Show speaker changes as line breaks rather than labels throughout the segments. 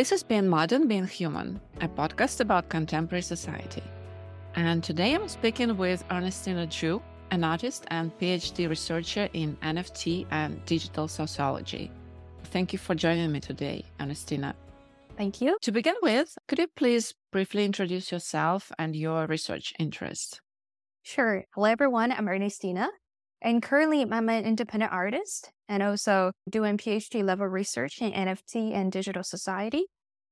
This is Being Modern, Being Human, a podcast about contemporary society. And today I'm speaking with Ernestina Zhu, an artist and PhD researcher in NFT and digital sociology. Thank you for joining me today, Ernestina.
Thank you.
To begin with, could you please briefly introduce yourself and your research interests?
Sure. Hello, everyone. I'm Ernestina. And currently, I'm an independent artist and also doing PhD level research in NFT and digital society.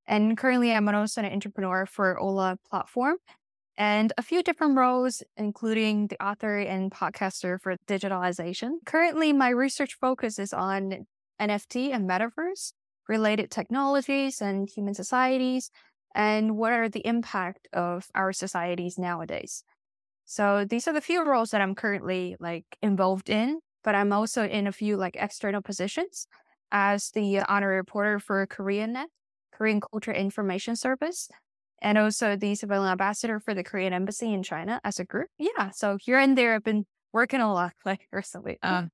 And currently, I'm also an entrepreneur for Ola platform and a few different roles, including the author and podcaster for digitalization. Currently, my research focus is on NFT and metaverse related technologies and human societies, and what are the impact of our societies nowadays. So these are the few roles that I'm currently like involved in, but I'm also in a few like external positions as the honorary reporter for Korea.net, Korean Culture Information Service, and also the civilian ambassador for the Korean Embassy in China as a group. Yeah, so here and there, I've been working a lot like recently.
Uh,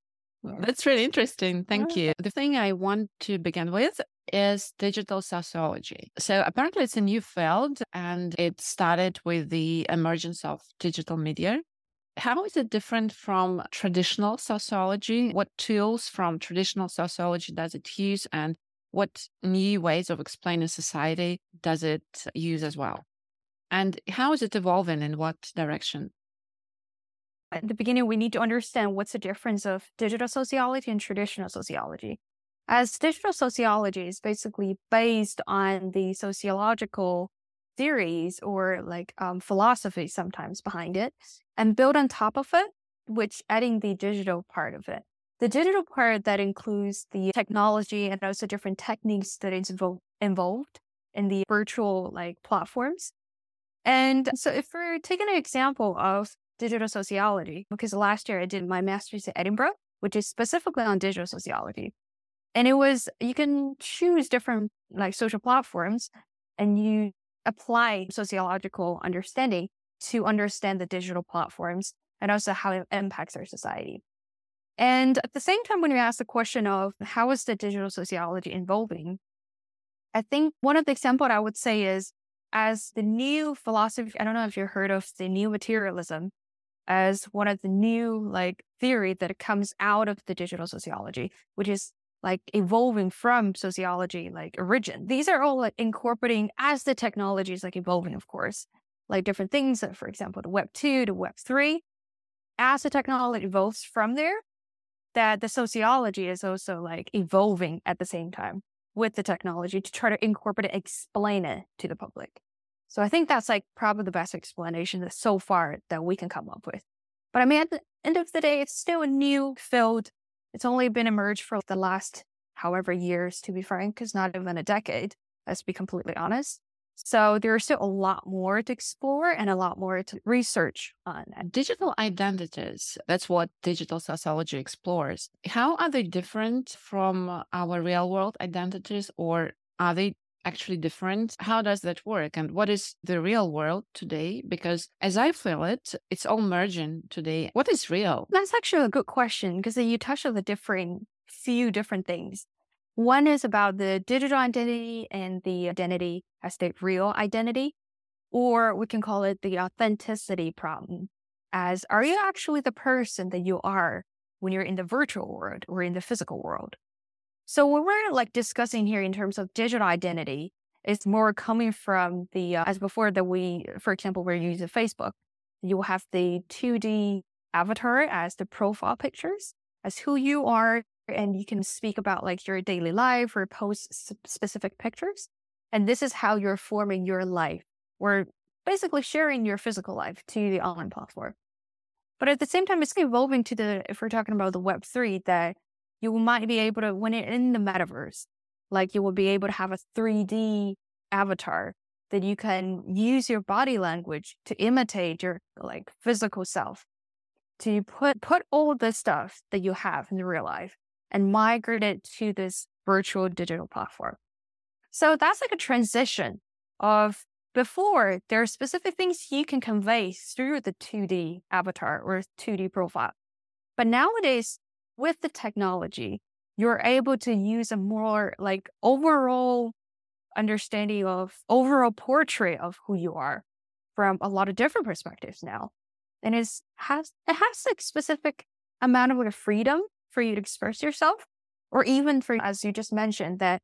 that's really interesting. Thank you. The thing I want to begin with is digital sociology. So apparently it's a new field and it started with the emergence of digital media. How is it different from traditional sociology? What tools from traditional sociology does it use and what new ways of explaining society does it use as well? And how is it evolving in what direction?
At the beginning, we need to understand what's the difference of digital sociology and traditional sociology as digital sociology is basically based on the sociological theories or like um, philosophy sometimes behind it and build on top of it which adding the digital part of it. The digital part that includes the technology and also different techniques that is involved in the virtual like platforms. And so if we're taking an example of digital sociology because last year i did my master's at edinburgh which is specifically on digital sociology and it was, you can choose different like social platforms and you apply sociological understanding to understand the digital platforms and also how it impacts our society. And at the same time, when you ask the question of how is the digital sociology evolving, I think one of the examples I would say is as the new philosophy, I don't know if you heard of the new materialism as one of the new like theory that comes out of the digital sociology, which is like evolving from sociology, like origin. These are all like incorporating as the technology is like evolving, of course, like different things. For example, the Web 2 to Web 3. As the technology evolves from there, that the sociology is also like evolving at the same time with the technology to try to incorporate it, explain it to the public. So I think that's like probably the best explanation that so far that we can come up with. But I mean, at the end of the day, it's still a new field it's only been emerged for the last however years, to be frank, because not even a decade, let's be completely honest. So there's still a lot more to explore and a lot more to research on.
Digital identities, that's what digital sociology explores. How are they different from our real world identities, or are they actually different? How does that work? And what is the real world today? Because as I feel it, it's all merging today. What is real?
That's actually a good question because uh, you touch on the different few different things. One is about the digital identity and the identity as the real identity, or we can call it the authenticity problem. As are you actually the person that you are when you're in the virtual world or in the physical world? So what we're like discussing here in terms of digital identity is more coming from the uh, as before that we, for example, we're using Facebook. You have the 2D avatar as the profile pictures as who you are, and you can speak about like your daily life or post specific pictures. And this is how you're forming your life, or basically sharing your physical life to the online platform. But at the same time, it's evolving to the if we're talking about the Web three that you might be able to, when you're in the metaverse, like you will be able to have a 3D avatar that you can use your body language to imitate your like physical self to put put all the stuff that you have in real life and migrate it to this virtual digital platform. So that's like a transition of before there are specific things you can convey through the 2D avatar or 2D profile. But nowadays, with the technology, you're able to use a more like overall understanding of overall portrait of who you are from a lot of different perspectives now. And it has it has like specific amount of like freedom for you to express yourself, or even for as you just mentioned that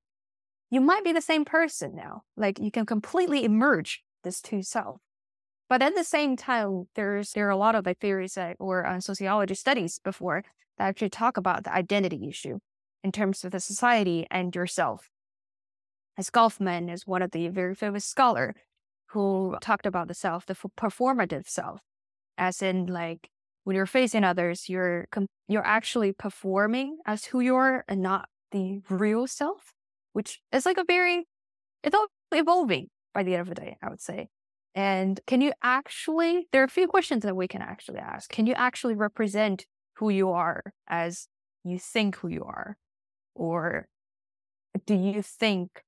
you might be the same person now. Like you can completely emerge this two self. But at the same time, there's there are a lot of like theories that, or uh, sociology studies before that actually talk about the identity issue in terms of the society and yourself. As Goffman is one of the very famous scholar who talked about the self, the performative self, as in like when you're facing others, you're you're actually performing as who you are and not the real self, which is like a very it's all evolving by the end of the day, I would say. And can you actually, there are a few questions that we can actually ask. Can you actually represent who you are as you think who you are? Or do you think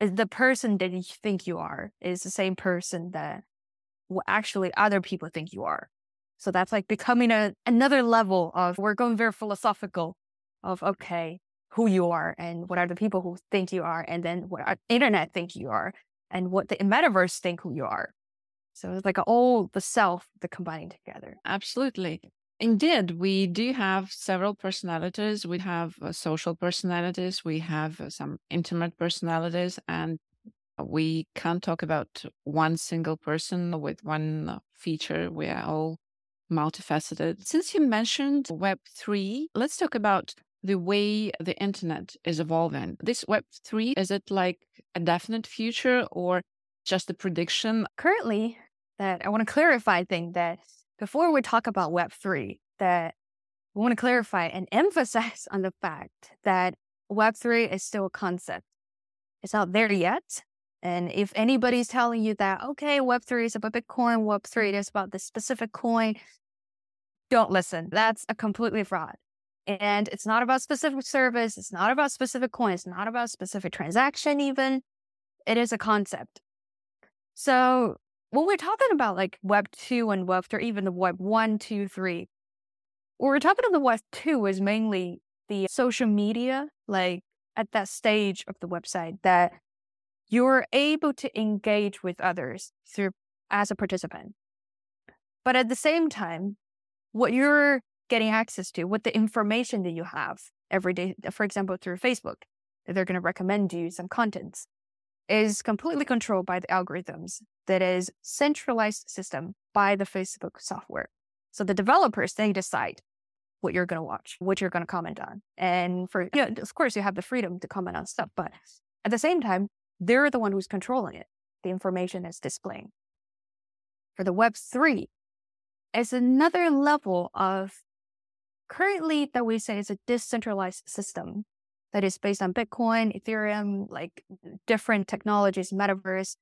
eh, the person that you think you are is the same person that actually other people think you are? So that's like becoming a, another level of, we're going very philosophical of, okay, who you are and what are the people who think you are and then what internet think you are and what the metaverse think who you are. So it's like all the self, the combining together.
Absolutely. Indeed, we do have several personalities. We have uh, social personalities, we have uh, some intimate personalities, and we can't talk about one single person with one uh, feature. We are all multifaceted. Since you mentioned Web3, let's talk about the way the internet is evolving. This Web3, is it like a definite future or just a prediction?
Currently, that I want to clarify thing that before we talk about Web3, that we want to clarify and emphasize on the fact that Web3 is still a concept. It's not there yet. And if anybody's telling you that, okay, Web3 is about Bitcoin, Web3 is about this specific coin, don't listen. That's a completely fraud. And it's not about specific service. It's not about specific coin. It's not about specific transaction, even. It is a concept. So when we're talking about like Web 2 and Web 3, even the Web 1, 2, 3, what we're talking about the Web 2 is mainly the social media, like at that stage of the website that you're able to engage with others through as a participant. But at the same time, what you're getting access to, what the information that you have every day, for example, through Facebook, they're going to recommend you some contents, is completely controlled by the algorithms that is centralized system by the Facebook software. So the developers, they decide what you're going to watch, what you're going to comment on. And for, you know, of course, you have the freedom to comment on stuff, but at the same time, they're the one who's controlling it. The information is displaying. For the Web3, it's another level of currently that we say is a decentralized system that is based on Bitcoin, Ethereum, like different technologies, metaverse,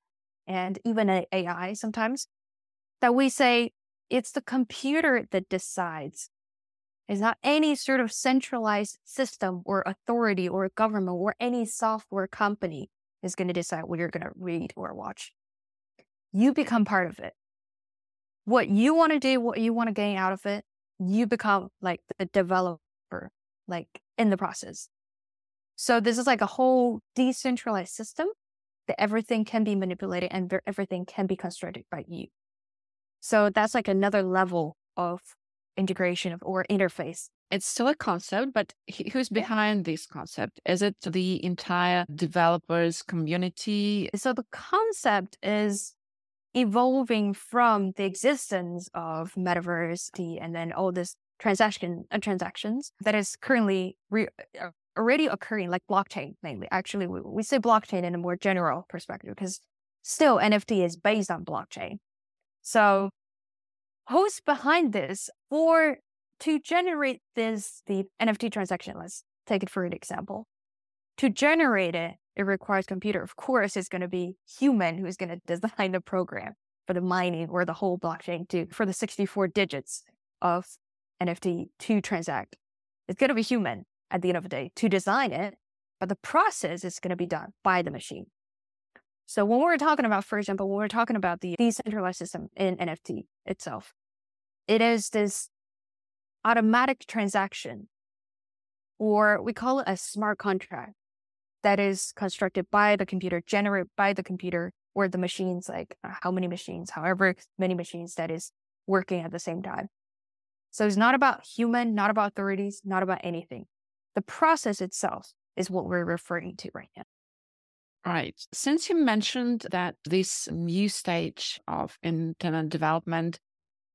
and even AI sometimes, that we say it's the computer that decides. It's not any sort of centralized system or authority or government or any software company is going to decide what you're going to read or watch. You become part of it. What you want to do, what you want to gain out of it, you become like the developer, like in the process. So this is like a whole decentralized system that everything can be manipulated and everything can be constructed by you. So that's like another level of integration of, or interface.
It's still a concept, but who's behind this concept? Is it the entire developers community?
So the concept is evolving from the existence of metaverse and then all this transaction uh, transactions that is currently re- uh, already occurring, like blockchain mainly. Actually, we, we say blockchain in a more general perspective because still NFT is based on blockchain. So, who's behind this? For to generate this the NFT transaction, let's take it for an example. To generate it, it requires computer. Of course, it's going to be human who's going to design the program for the mining or the whole blockchain to for the 64 digits of NFT to transact. It's going to be human at the end of the day to design it, but the process is going to be done by the machine. So when we're talking about, for example, when we're talking about the decentralized system in NFT itself, it is this automatic transaction, or we call it a smart contract that is constructed by the computer, generated by the computer, or the machines, like uh, how many machines, however many machines that is working at the same time. So it's not about human, not about authorities, not about anything. The process itself is what we're referring to right now.
Right. Since you mentioned that this new stage of internet development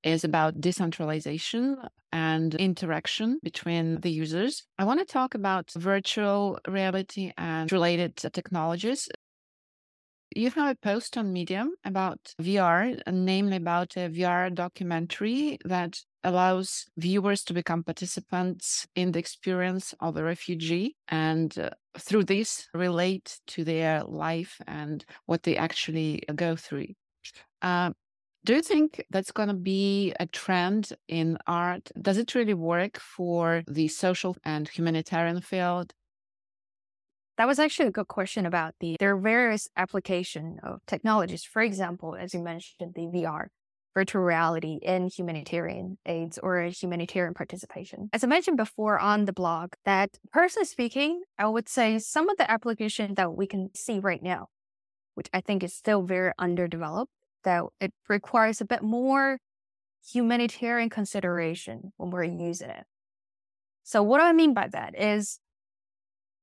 is about decentralization and interaction between the users, I want to talk about virtual reality and related technologies. You have a post on Medium about VR, namely about a VR documentary that allows viewers to become participants in the experience of a refugee and uh, through this relate to their life and what they actually go through. Uh, do you think that's going to be a trend in art? Does it really work for the social and humanitarian field?
That was actually a good question about the there are various application of technologies. For example, as you mentioned, the VR virtual reality in humanitarian aids or humanitarian participation. As I mentioned before on the blog, that personally speaking, I would say some of the application that we can see right now, which I think is still very underdeveloped, that it requires a bit more humanitarian consideration when we're using it. So what do I mean by that is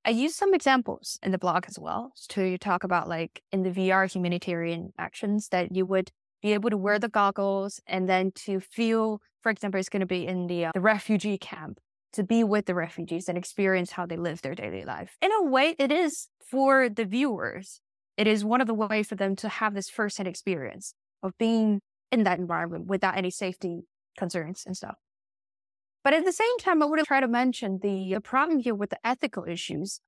I use some examples in the blog as well to talk about like in the VR humanitarian actions that you would be able to wear the goggles and then to feel, for example, it's going to be in the, uh, the refugee camp to be with the refugees and experience how they live their daily life. In a way, it is for the viewers. It is one of the ways for them to have this firsthand experience of being in that environment without any safety concerns and stuff. But at the same time, I would try to mention the, the problem here with the ethical issues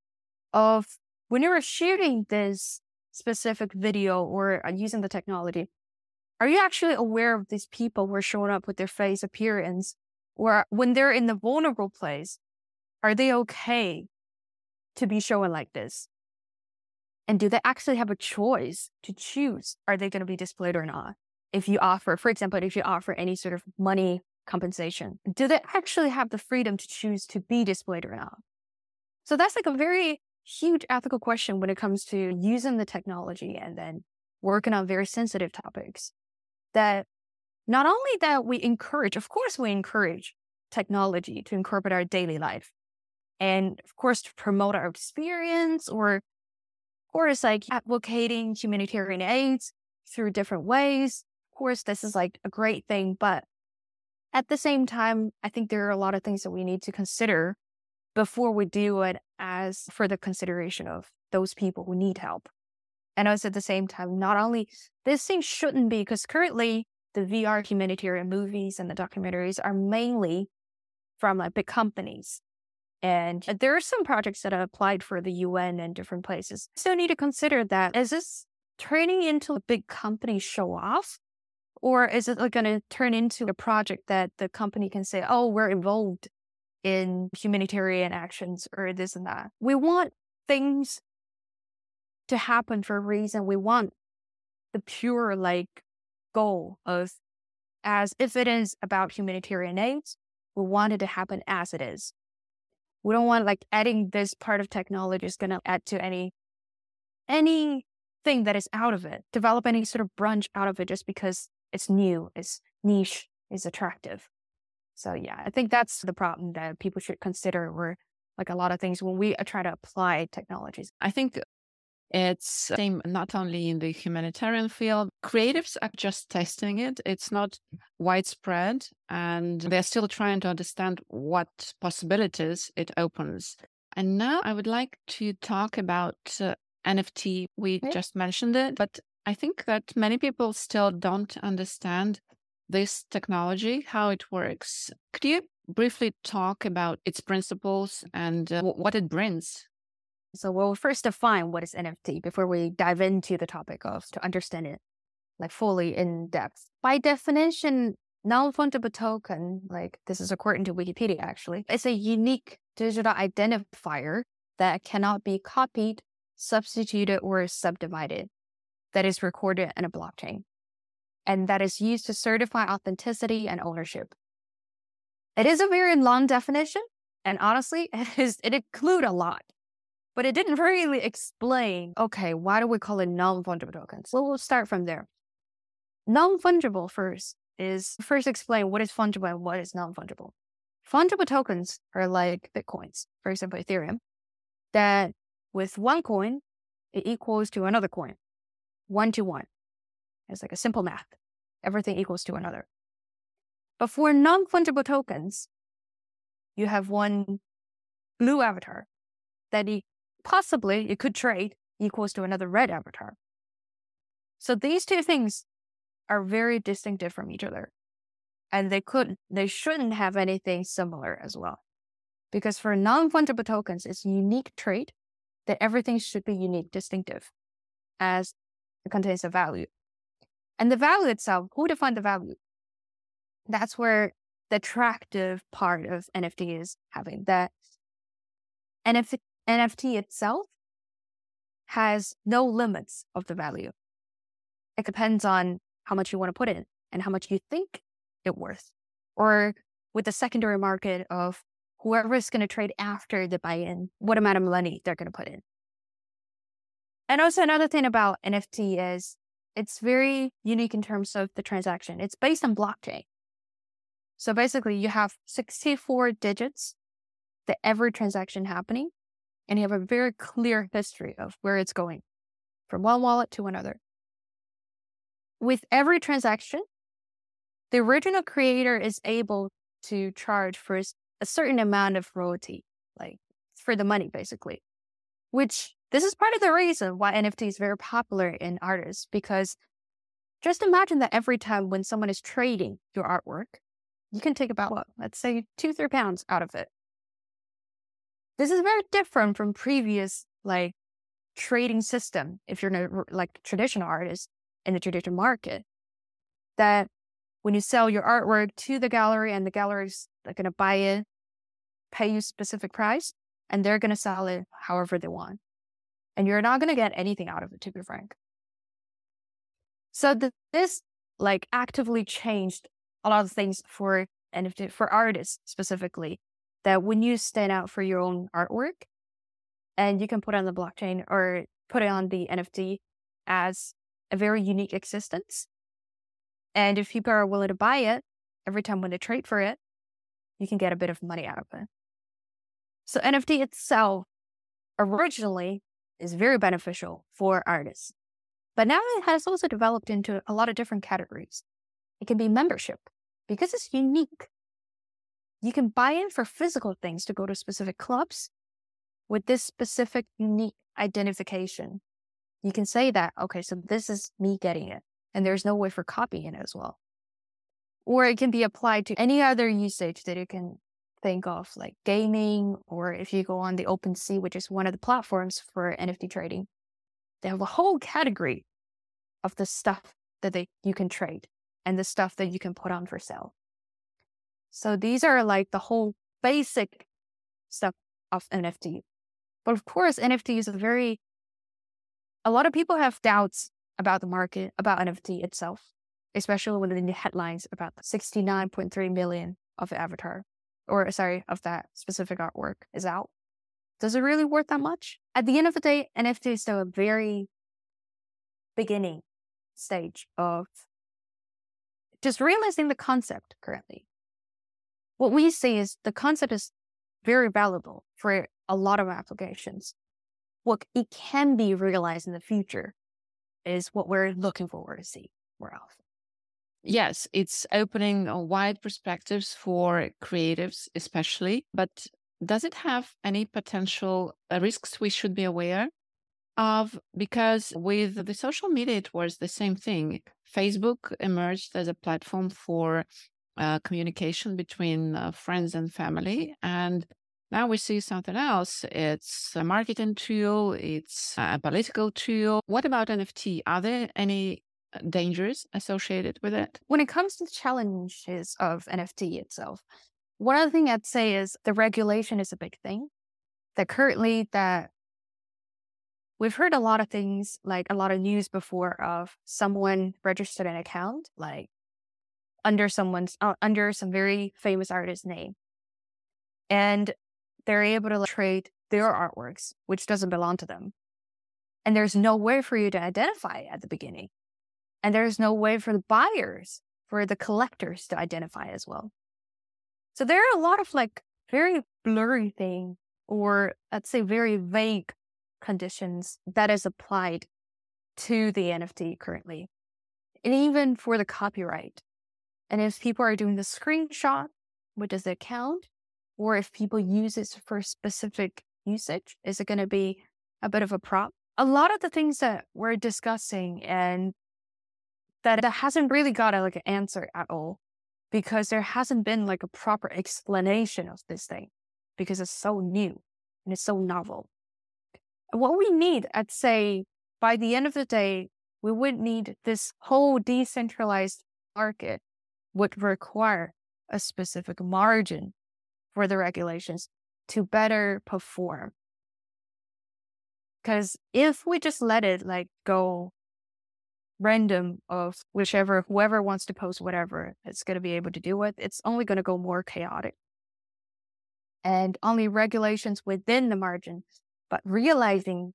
of when you're shooting this specific video or uh, using the technology, are you actually aware of these people who are showing up with their face appearance or when they're in the vulnerable place are they okay to be showing like this? And do they actually have a choice to choose? Are they going to be displayed or not? If you offer for example if you offer any sort of money compensation do they actually have the freedom to choose to be displayed or not? So that's like a very huge ethical question when it comes to using the technology and then working on very sensitive topics that not only that we encourage, of course, we encourage technology to incorporate our daily life. And of course, to promote our experience or, of course, like advocating humanitarian aids through different ways. Of course, this is like a great thing. But at the same time, I think there are a lot of things that we need to consider before we do it as for the consideration of those people who need help. And also at the same time, not only this thing shouldn't be, because currently the VR humanitarian movies and the documentaries are mainly from like big companies. And uh, there are some projects that have applied for the UN and different places. So need to consider that is this turning into a big company show off? Or is it like going to turn into a project that the company can say, oh, we're involved in humanitarian actions or this and that? We want things to happen for a reason. We want the pure like goal of as if it is about humanitarian aids, we want it to happen as it is. We don't want like adding this part of technology is gonna add to any anything that is out of it, develop any sort of branch out of it just because it's new, it's niche, is attractive. So yeah, I think that's the problem that people should consider where like a lot of things when we uh, try to apply technologies.
I think it's same not only in the humanitarian field. Creatives are just testing it. It's not widespread and they're still trying to understand what possibilities it opens. And now I would like to talk about uh, NFT. We just mentioned it, but I think that many people still don't understand this technology, how it works. Could you briefly talk about its principles and uh, what it brings?
So we'll first define what is NFT before we dive into the topic of to understand it like fully in depth. By definition, non-fungible token, like this is according to Wikipedia actually, it's a unique digital identifier that cannot be copied, substituted, or subdivided that is recorded in a blockchain and that is used to certify authenticity and ownership. It is a very long definition, and honestly, it, is, it includes a lot. But it didn't really explain, okay, why do we call it non-fungible tokens? Well, we'll start from there. Non-fungible first is first explain what is fungible and what is non-fungible. Fungible tokens are like Bitcoins, for example, Ethereum, that with one coin, it equals to another coin, one to one. It's like a simple math. Everything equals to another. But for non-fungible tokens, you have one blue avatar that it, possibly it could trade equals to another red avatar. So these two things are very distinctive from each other. And they could they shouldn't have anything similar as well. Because for non-fungible tokens, it's unique trait that everything should be unique, distinctive, as it contains a value. And the value itself, who defines the value? That's where the attractive part of NFT is having that NFT, NFT itself has no limits of the value. It depends on how much you want to put in and how much you think it worth. Or with the secondary market of whoever is going to trade after the buy-in, what amount of money they're going to put in. And also another thing about NFT is it's very unique in terms of the transaction. It's based on blockchain. So basically you have 64 digits that every transaction happening, and you have a very clear history of where it's going from one wallet to another. With every transaction, the original creator is able to charge for a certain amount of royalty, like for the money, basically, which this is part of the reason why NFT is very popular in artists, because just imagine that every time when someone is trading your artwork, you can take about let's say two, three pounds out of it. This is very different from previous like trading system. If you're a, like traditional artist in the traditional market, that when you sell your artwork to the gallery and the galleries are going to buy it, pay you a specific price, and they're going to sell it however they want. And you're not going to get anything out of it, to be frank. So the, this like actively changed a lot of things for NFT for artists specifically. That when you stand out for your own artwork, and you can put on the blockchain or put it on the NFT as a very unique existence, and if people are willing to buy it every time when they trade for it, you can get a bit of money out of it. So NFT itself originally is very beneficial for artists. But now it has also developed into a lot of different categories. It can be membership because it's unique. You can buy in for physical things to go to specific clubs with this specific unique identification. You can say that, okay, so this is me getting it and there's no way for copying it as well. Or it can be applied to any other usage that you can think of, like gaming, or if you go on the OpenSea, which is one of the platforms for NFT trading, they have a whole category of the stuff that they you can trade and the stuff that you can put on for sale. So these are like the whole basic stuff of NFT. But of course, NFT is a very a lot of people have doubts about the market, about NFT itself, especially when the headlines about the 69.3 million of avatar, or sorry, of that specific artwork is out. Does it really worth that much? At the end of the day, NFT is still a very beginning stage of just realizing the concept currently. What we see is the concept is very valuable for a lot of applications. What it can be realized in the future is what we're looking forward to see more of.
Yes, it's opening wide perspectives for creatives, especially. But does it have any potential uh, risks we should be aware of? Because with the social media, it was the same thing. Facebook emerged as a platform for uh, communication between uh, friends and family. And now we see something else. It's a marketing tool, it's a political tool. What about NFT? Are there any uh, dangers associated with it?
When it comes to the challenges of NFT itself, one other thing I'd say is the regulation is a big thing. That currently that we've heard a lot of things, like a lot of news before of someone registered an account, like under someone's uh, under some very famous artist's name. And they're able to like, trade their artworks, which doesn't belong to them. And there's no way for you to identify at the beginning. And there's no way for the buyers, for the collectors to identify as well. So there are a lot of like very blurry thing or let's say very vague conditions that is applied to the NFT currently. And even for the copyright. And if people are doing the screenshot, what does it count? Or if people use it for specific usage, is it going to be a bit of a prop? A lot of the things that we're discussing and that, hasn't really got a, like an answer at all because there hasn't been like a proper explanation of this thing because it's so new and it's so novel. What we need, I'd say, by the end of the day, we would need this whole decentralized market would require a specific margin for the regulations to better perform. Because if we just let it like go random of whichever whoever wants to post whatever it's going to be able to do it, it's only going to go more chaotic. And only regulations within the margin, but realizing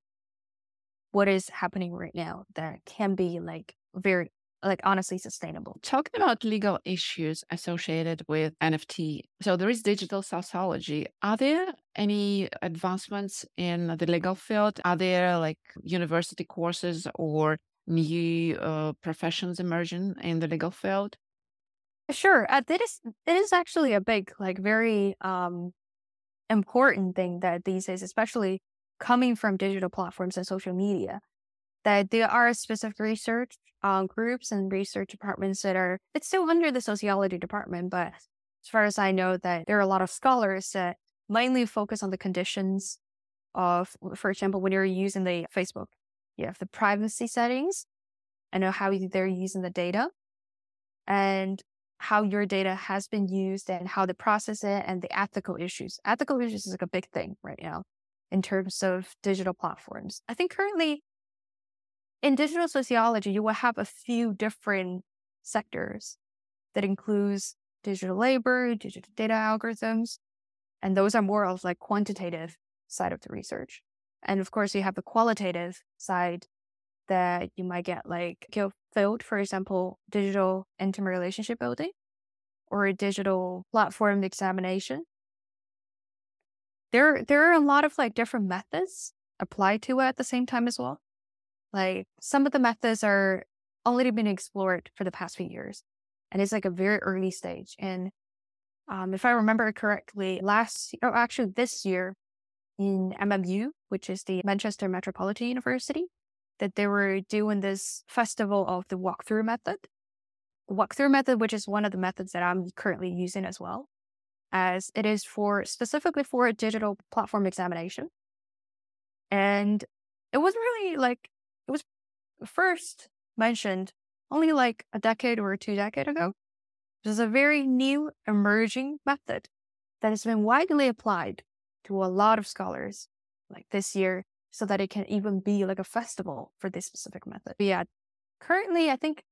what is happening right now that can be like very like honestly sustainable.
Talking about legal issues associated with NFT. So there is digital sociology. Are there any advancements in the legal field? Are there like university courses or new uh, professions emerging in the legal field?
Sure. Uh, that is it is actually a big, like very um important thing that these days, especially coming from digital platforms and social media, that there are specific research um, groups and research departments that are it's still under the sociology department, but as far as I know, that there are a lot of scholars that mainly focus on the conditions of, for example, when you're using the Facebook, you have the privacy settings and how they're using the data and how your data has been used and how they process it and the ethical issues. Ethical issues is like a big thing right now in terms of digital platforms. I think currently in digital sociology, you will have a few different sectors that includes digital labor, digital data algorithms, and those are more of like quantitative side of the research. And of course, you have the qualitative side that you might get like field, for example, digital intimate relationship building or a digital platform examination. There, there are a lot of like different methods applied to it at the same time as well. Like some of the methods are only been explored for the past few years, and it's like a very early stage. And um, if I remember correctly, last or oh, actually this year in MMU, which is the Manchester Metropolitan University, that they were doing this festival of the walkthrough method. walkthrough method, which is one of the methods that I'm currently using as well, as it is for specifically for a digital platform examination. And it was really like first mentioned only like a decade or two decade ago. It is a very new emerging method that has been widely applied to a lot of scholars like this year so that it can even be like a festival for this specific method. But yeah, currently I think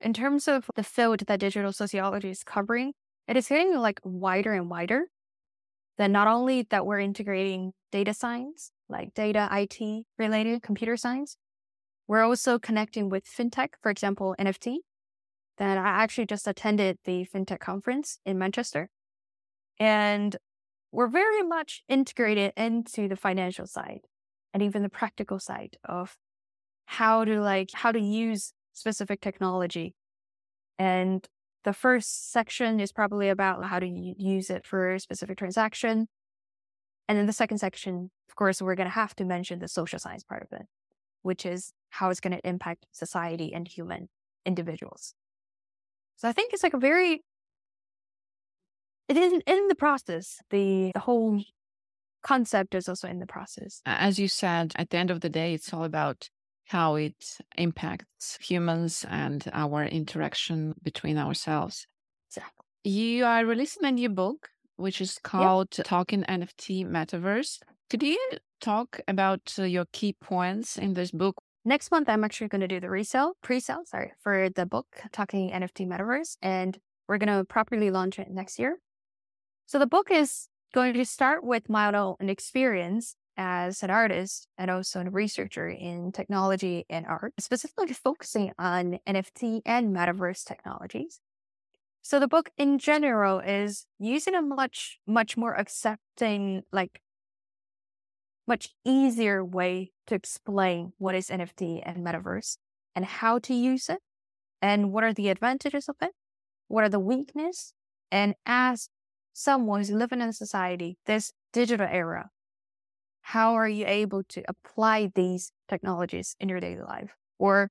in terms of the field that digital sociology is covering, it is getting like wider and wider. That not only that we're integrating data science, like data IT related computer science, we're also connecting with fintech, for example, NFT. Then I actually just attended the fintech conference in Manchester. And we're very much integrated into the financial side and even the practical side of how to like how to use specific technology. And the first section is probably about how to use it for a specific transaction. And then the second section, of course, we're going to have to mention the social science part of it which is how it's going to impact society and human individuals. So I think it's like a very it is in the process. The the whole concept is also in the process.
As you said, at the end of the day, it's all about how it impacts humans and our interaction between ourselves.
Exactly.
You are releasing a new book, which is called yep. Talking NFT Metaverse. Could you talk about uh, your key points in this book?
Next month, I'm actually going to do the resale, pre-sale, sorry, for the book, Talking NFT Metaverse, and we're going to properly launch it next year. So the book is going to start with my own experience as an artist and also a researcher in technology and art, specifically focusing on NFT and metaverse technologies. So the book in general is using a much, much more accepting, like much easier way to explain what is NFT and metaverse and how to use it and what are the advantages of it, what are the weaknesses, and as someone who's living in a society, this digital era, how are you able to apply these technologies in your daily life or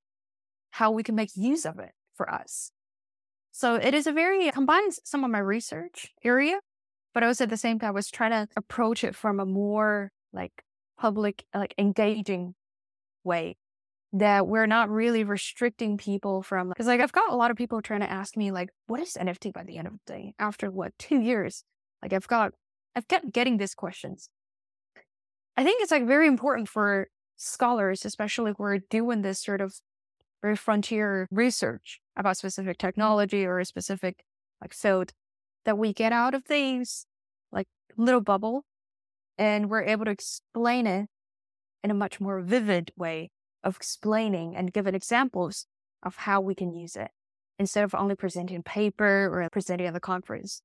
how we can make use of it for us? So it is a very combines some of my research area, but also at the same time I was trying to approach it from a more like public, like engaging way that we're not really restricting people from because like I've got a lot of people trying to ask me like what is NFT by the end of the day? After what two years? Like I've got I've kept getting these questions. I think it's like very important for scholars especially who are doing this sort of very frontier research about specific technology or a specific like field that we get out of these like little bubble and we're able to explain it in a much more vivid way of explaining and giving examples of how we can use it instead of only presenting paper or presenting at the conference.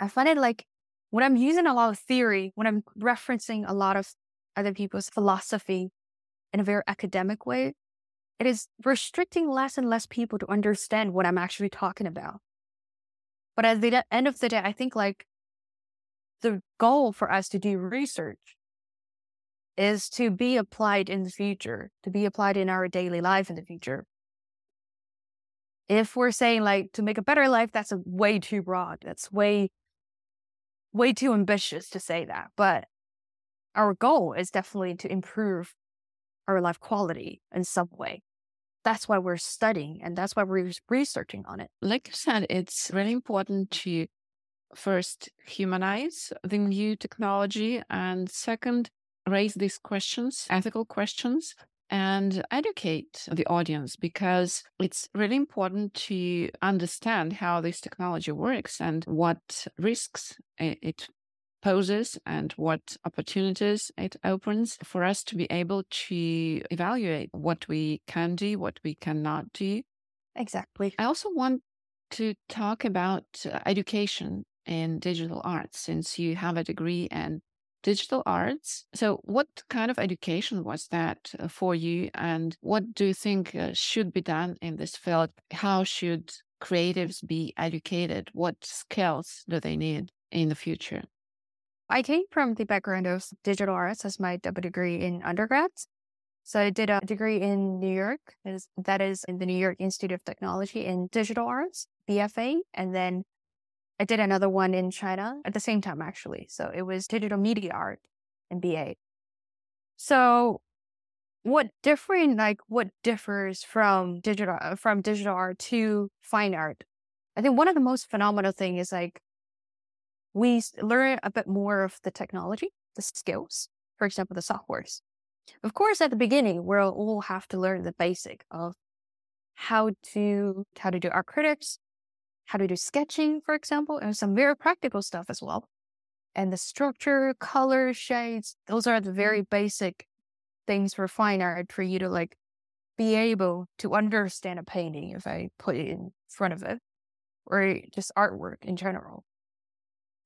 I find it like when I'm using a lot of theory, when I'm referencing a lot of other people's philosophy in a very academic way, it is restricting less and less people to understand what I'm actually talking about. But at the end of the day, I think like the goal for us to do research is to be applied in the future, to be applied in our daily life in the future. If we're saying like to make a better life, that's a way too broad. That's way, way too ambitious to say that. But our goal is definitely to improve our life quality in some way. That's why we're studying and that's why we're researching on it.
Like you said, it's really important to first humanize the new technology and second raise these questions, ethical questions, and educate the audience because it's really important to understand how this technology works and what risks it poses and what opportunities it opens for us to be able to evaluate what we can do, what we cannot do.
Exactly.
I also want to talk about uh, education in digital arts since you have a degree in digital arts. So, what kind of education was that uh, for you, and what do you think uh, should be done in this field? How should creatives be educated? What skills do they need in the future?
I came from the background of digital arts as my double degree in undergrad. So I did a degree in New York, that is in the New York Institute of Technology in digital arts, BFA, and then I did another one in China at the same time, actually. So it was digital media art and BA. So what different, like what differs from digital, uh, from digital art to fine art? I think one of the most phenomenal thing is like we learn a bit more of the technology, the skills, for example, the softwares. Of course, at the beginning, we'll all have to learn the basic of how to how to do art critics, how to do sketching, for example, and some very practical stuff as well. And the structure, color, shades, those are the mm-hmm. very basic things for fine art for you to like be able to understand a painting if I put it in front of it, or just artwork in general.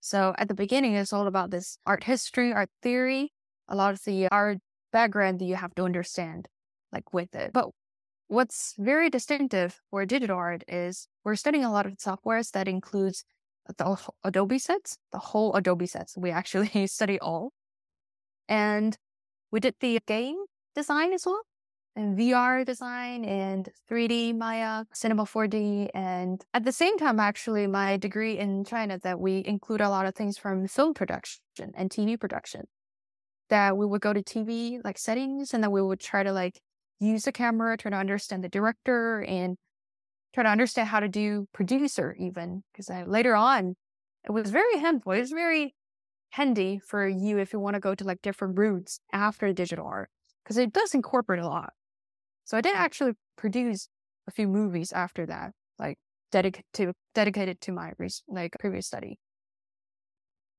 So at the beginning, it's all about this art history, art theory, a lot of the art background that you have to understand, like with it. But What's very distinctive for digital art is we're studying a lot of softwares that includes the Adobe sets, the whole Adobe sets. We actually study all. And we did the game design as well, and VR design and 3D Maya, Cinema 4D. And at the same time, actually, my degree in China that we include a lot of things from film production and TV production. That we would go to TV like settings and then we would try to like use a camera, try to understand the director, and try to understand how to do producer even. Because later on, it was very helpful. It was very handy for you if you want to go to like different routes after digital art, because it does incorporate a lot. So I did actually produce a few movies after that, like dedicated to dedicated to my like previous study.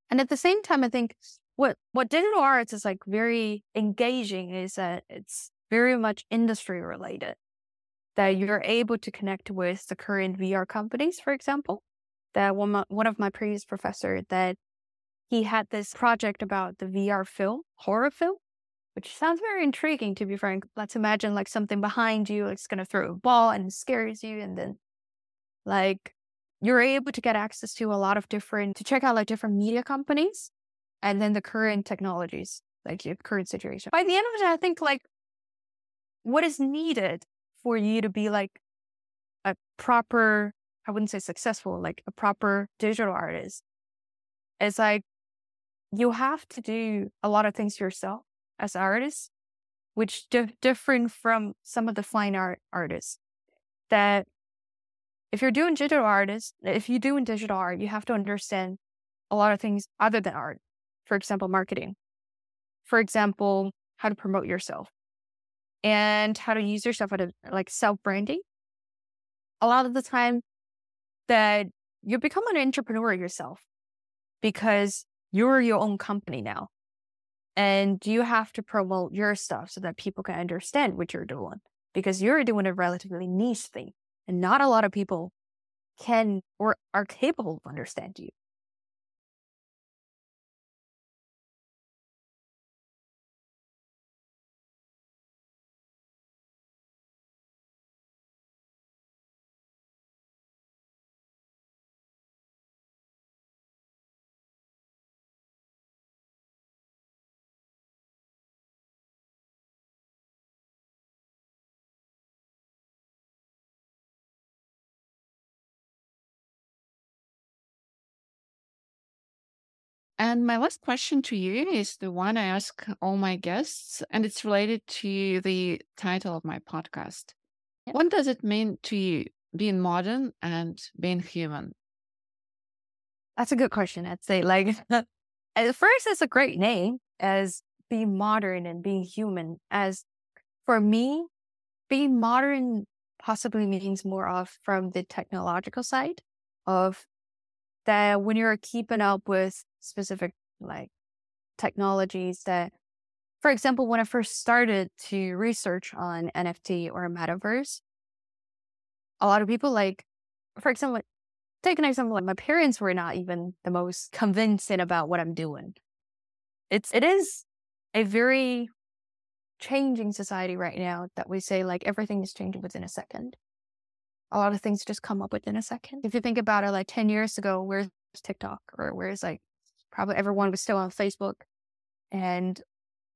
And at the same time, I think what what digital arts is like very engaging is that it's very much industry related. That you're able to connect with the current VR companies, for example. That one one of my previous professor that he had this project about the VR film, horror film, which sounds very intriguing to be frank. Let's imagine like something behind you, it's gonna throw a ball and scares you, and then like you're able to get access to a lot of different to check out like different media companies and then the current technologies, like your current situation. By the end of it, I think like what is needed for you to be like a proper, I wouldn't say successful, like a proper digital artist is like you have to do a lot of things yourself as artists, which di- different from some of the fine art artists that if you're doing digital artists, if you're doing digital art, you have to understand a lot of things other than art. For example, marketing. For example, how to promote yourself and how to use yourself at a, like self branding. A lot of the time that you become an entrepreneur yourself because you're your own company now. And you have to promote your stuff so that people can understand what you're doing because you're doing a relatively niche thing and not a lot of people can or are capable of understanding you.
And my last question to you is the one I ask all my guests, and it's related to the title of my podcast. What does it mean to you being modern and being human?
That's a good question. I'd say, like, at first, it's a great name as being modern and being human. As for me, being modern possibly means more of from the technological side of that when you're keeping up with specific like technologies that for example when i first started to research on nft or metaverse a lot of people like for example take an example like my parents were not even the most convincing about what i'm doing. It's it is a very changing society right now that we say like everything is changing within a second. A lot of things just come up within a second. If you think about it like 10 years ago where's tiktok or where's like probably everyone was still on Facebook. And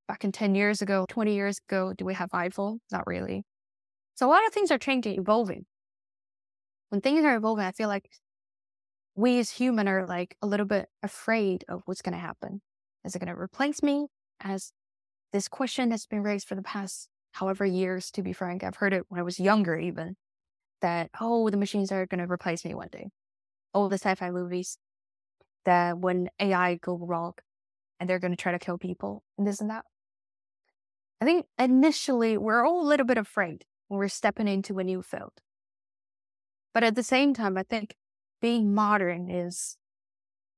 back in 10 years ago, 20 years ago, do we have iPhone? Not really. So a lot of things are changing, evolving. When things are evolving, I feel like we as human are like a little bit afraid of what's going to happen. Is it going to replace me? As this question has been raised for the past however years, to be frank, I've heard it when I was younger, even that, oh, the machines are going to replace me one day. All the sci fi movies, that when AI go wrong and they're going to try to kill people and this and that. I think initially we're all a little bit afraid when we're stepping into a new field. But at the same time, I think being modern is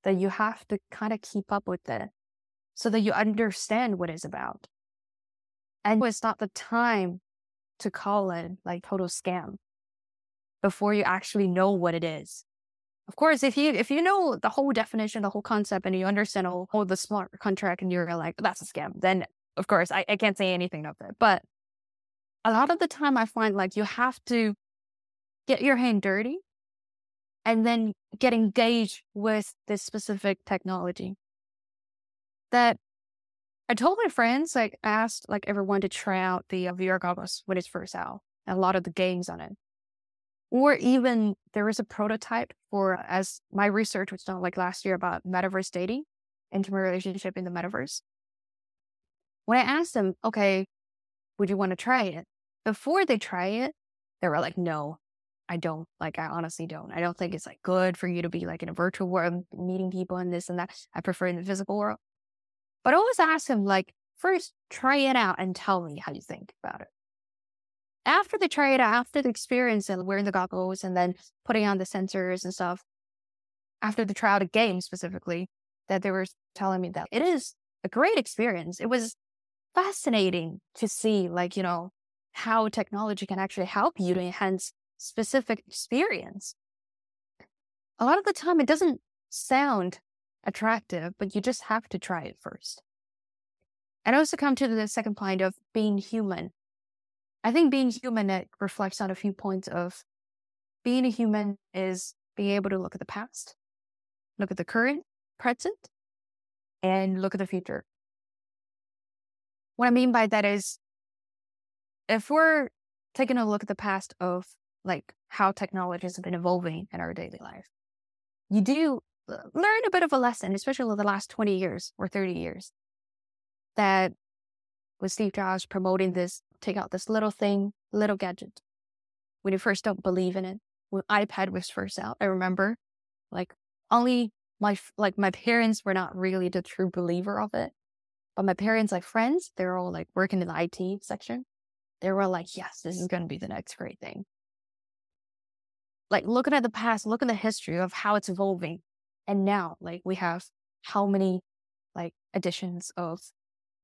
that you have to kind of keep up with it so that you understand what it's about. And it's not the time to call it like total scam before you actually know what it is. Of course, if you if you know the whole definition, the whole concept, and you understand all, all the smart contract, and you're like, that's a scam, then of course I, I can't say anything of it. But a lot of the time, I find like you have to get your hand dirty, and then get engaged with this specific technology. That I told my friends, like asked like everyone to try out the uh, VR goggles when it's first out, and a lot of the games on it or even there is a prototype for as my research was done like last year about metaverse dating intimate relationship in the metaverse. When i asked them okay would you want to try it? Before they try it they were like no i don't like i honestly don't. I don't think it's like good for you to be like in a virtual world meeting people and this and that. I prefer in the physical world. But i always ask them like first try it out and tell me how you think about it after the out, after the experience and wearing the goggles and then putting on the sensors and stuff, after the trial the game specifically, that they were telling me that it is a great experience. It was fascinating to see, like, you know, how technology can actually help you to enhance specific experience. A lot of the time, it doesn't sound attractive, but you just have to try it first. And also come to the second point of being human. I think being human it reflects on a few points of being a human is being able to look at the past, look at the current, present, and look at the future. What I mean by that is if we're taking a look at the past of like how technologies have been evolving in our daily life, you do uh, learn a bit of a lesson, especially the last 20 years or 30 years, that with Steve Jobs promoting this, take out this little thing, little gadget. When you first don't believe in it, when iPad was first out, I remember like only my, like my parents were not really the true believer of it. But my parents, like friends, they're all like working in the IT section. They were like, yes, this is going to be the next great thing. Like looking at the past, looking at the history of how it's evolving. And now, like we have how many like editions of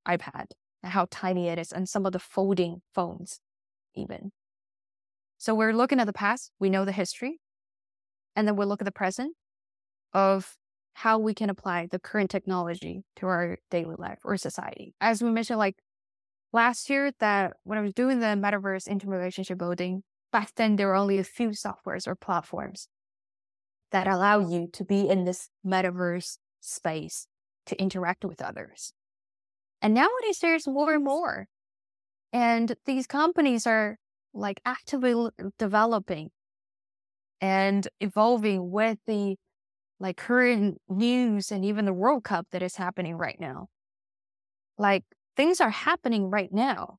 iPad how tiny it is and some of the folding phones even. So we're looking at the past, we know the history, and then we'll look at the present of how we can apply the current technology to our daily life or society. As we mentioned, like last year, that when I was doing the metaverse interrelationship building, back then there were only a few softwares or platforms that allow you to be in this metaverse space to interact with others. And nowadays there's more and more. And these companies are like actively developing and evolving with the like current news and even the World Cup that is happening right now. Like things are happening right now.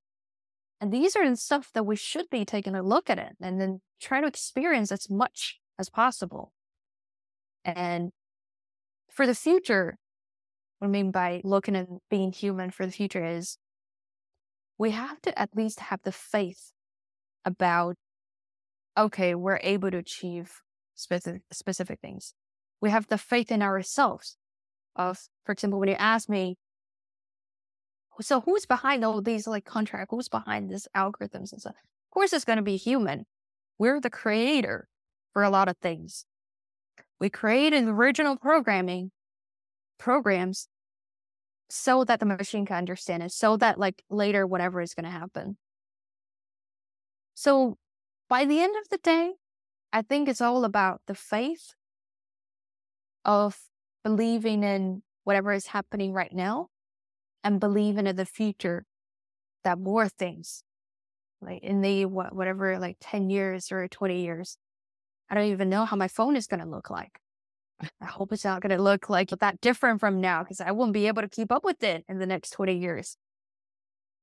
And these are the stuff that we should be taking a look at it and then try to experience as much as possible. And for the future, what I mean by looking at being human for the future is we have to at least have the faith about, okay, we're able to achieve specific, specific things we have the faith in ourselves. Of, for example, when you ask me, so who's behind all these like contract? Who's behind these algorithms and stuff? Of course, it's going to be human. We're the creator for a lot of things. We created original programming programs so that the machine can understand it, so that like later, whatever is going to happen. So by the end of the day, I think it's all about the faith of believing in whatever is happening right now and believing in the future that more things like in the whatever like 10 years or 20 years i don't even know how my phone is going to look like i hope it's not going to look like that different from now because i won't be able to keep up with it in the next 20 years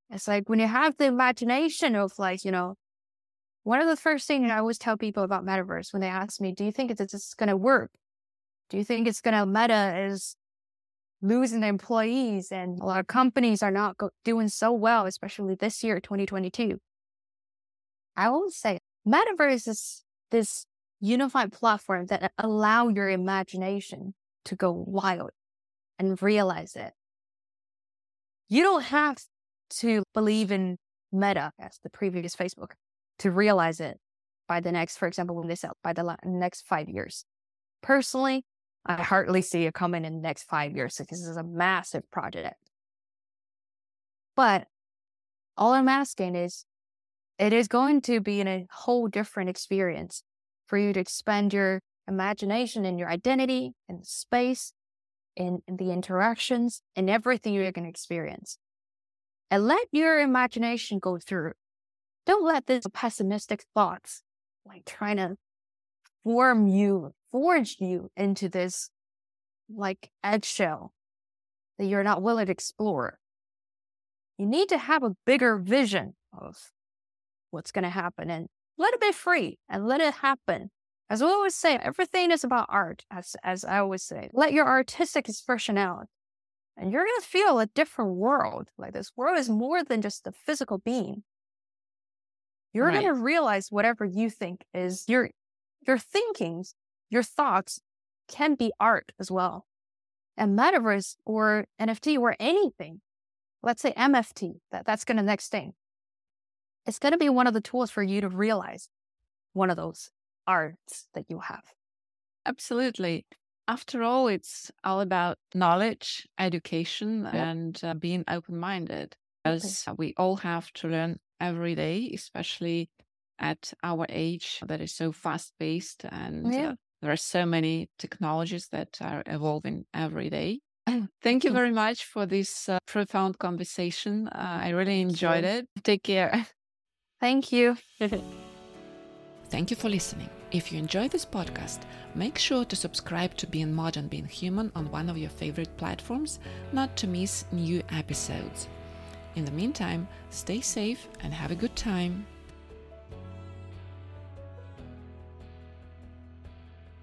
it's like when you have the imagination of like you know one of the first things i always tell people about metaverse when they ask me do you think it's going to work do you think it's going to Meta is losing employees and a lot of companies are not go- doing so well, especially this year, 2022? I always say metaverse is this unified platform that allow your imagination to go wild and realize it. You don't have to believe in Meta as the previous Facebook to realize it by the next, for example, when they sell by the next five years. Personally, I hardly see it coming in the next five years because this is a massive project. But all I'm asking is it is going to be in a whole different experience for you to expand your imagination and your identity and space and, and the interactions and everything you're going to experience. And let your imagination go through. Don't let these pessimistic thoughts like trying to form you forge you into this like eggshell that you're not willing to explore. You need to have a bigger vision of what's going to happen and let it be free and let it happen. As I always say, everything is about art, as, as I always say. Let your artistic expression out. And you're going to feel a different world. Like this world is more than just a physical being. You're right. going to realize whatever you think is your your thinkings your thoughts can be art as well. And metaverse or NFT or anything, let's say MFT, that, that's going to next thing. It's going to be one of the tools for you to realize one of those arts that you have.
Absolutely. After all, it's all about knowledge, education, yep. and uh, being open minded. As okay. we all have to learn every day, especially at our age that is so fast paced and yeah. uh, there are so many technologies that are evolving every day. Thank you very much for this uh, profound conversation. Uh, I really enjoyed it. Take care.
Thank you.
Thank you for listening. If you enjoy this podcast, make sure to subscribe to Being Modern, Being Human on one of your favorite platforms, not to miss new episodes. In the meantime, stay safe and have a good time.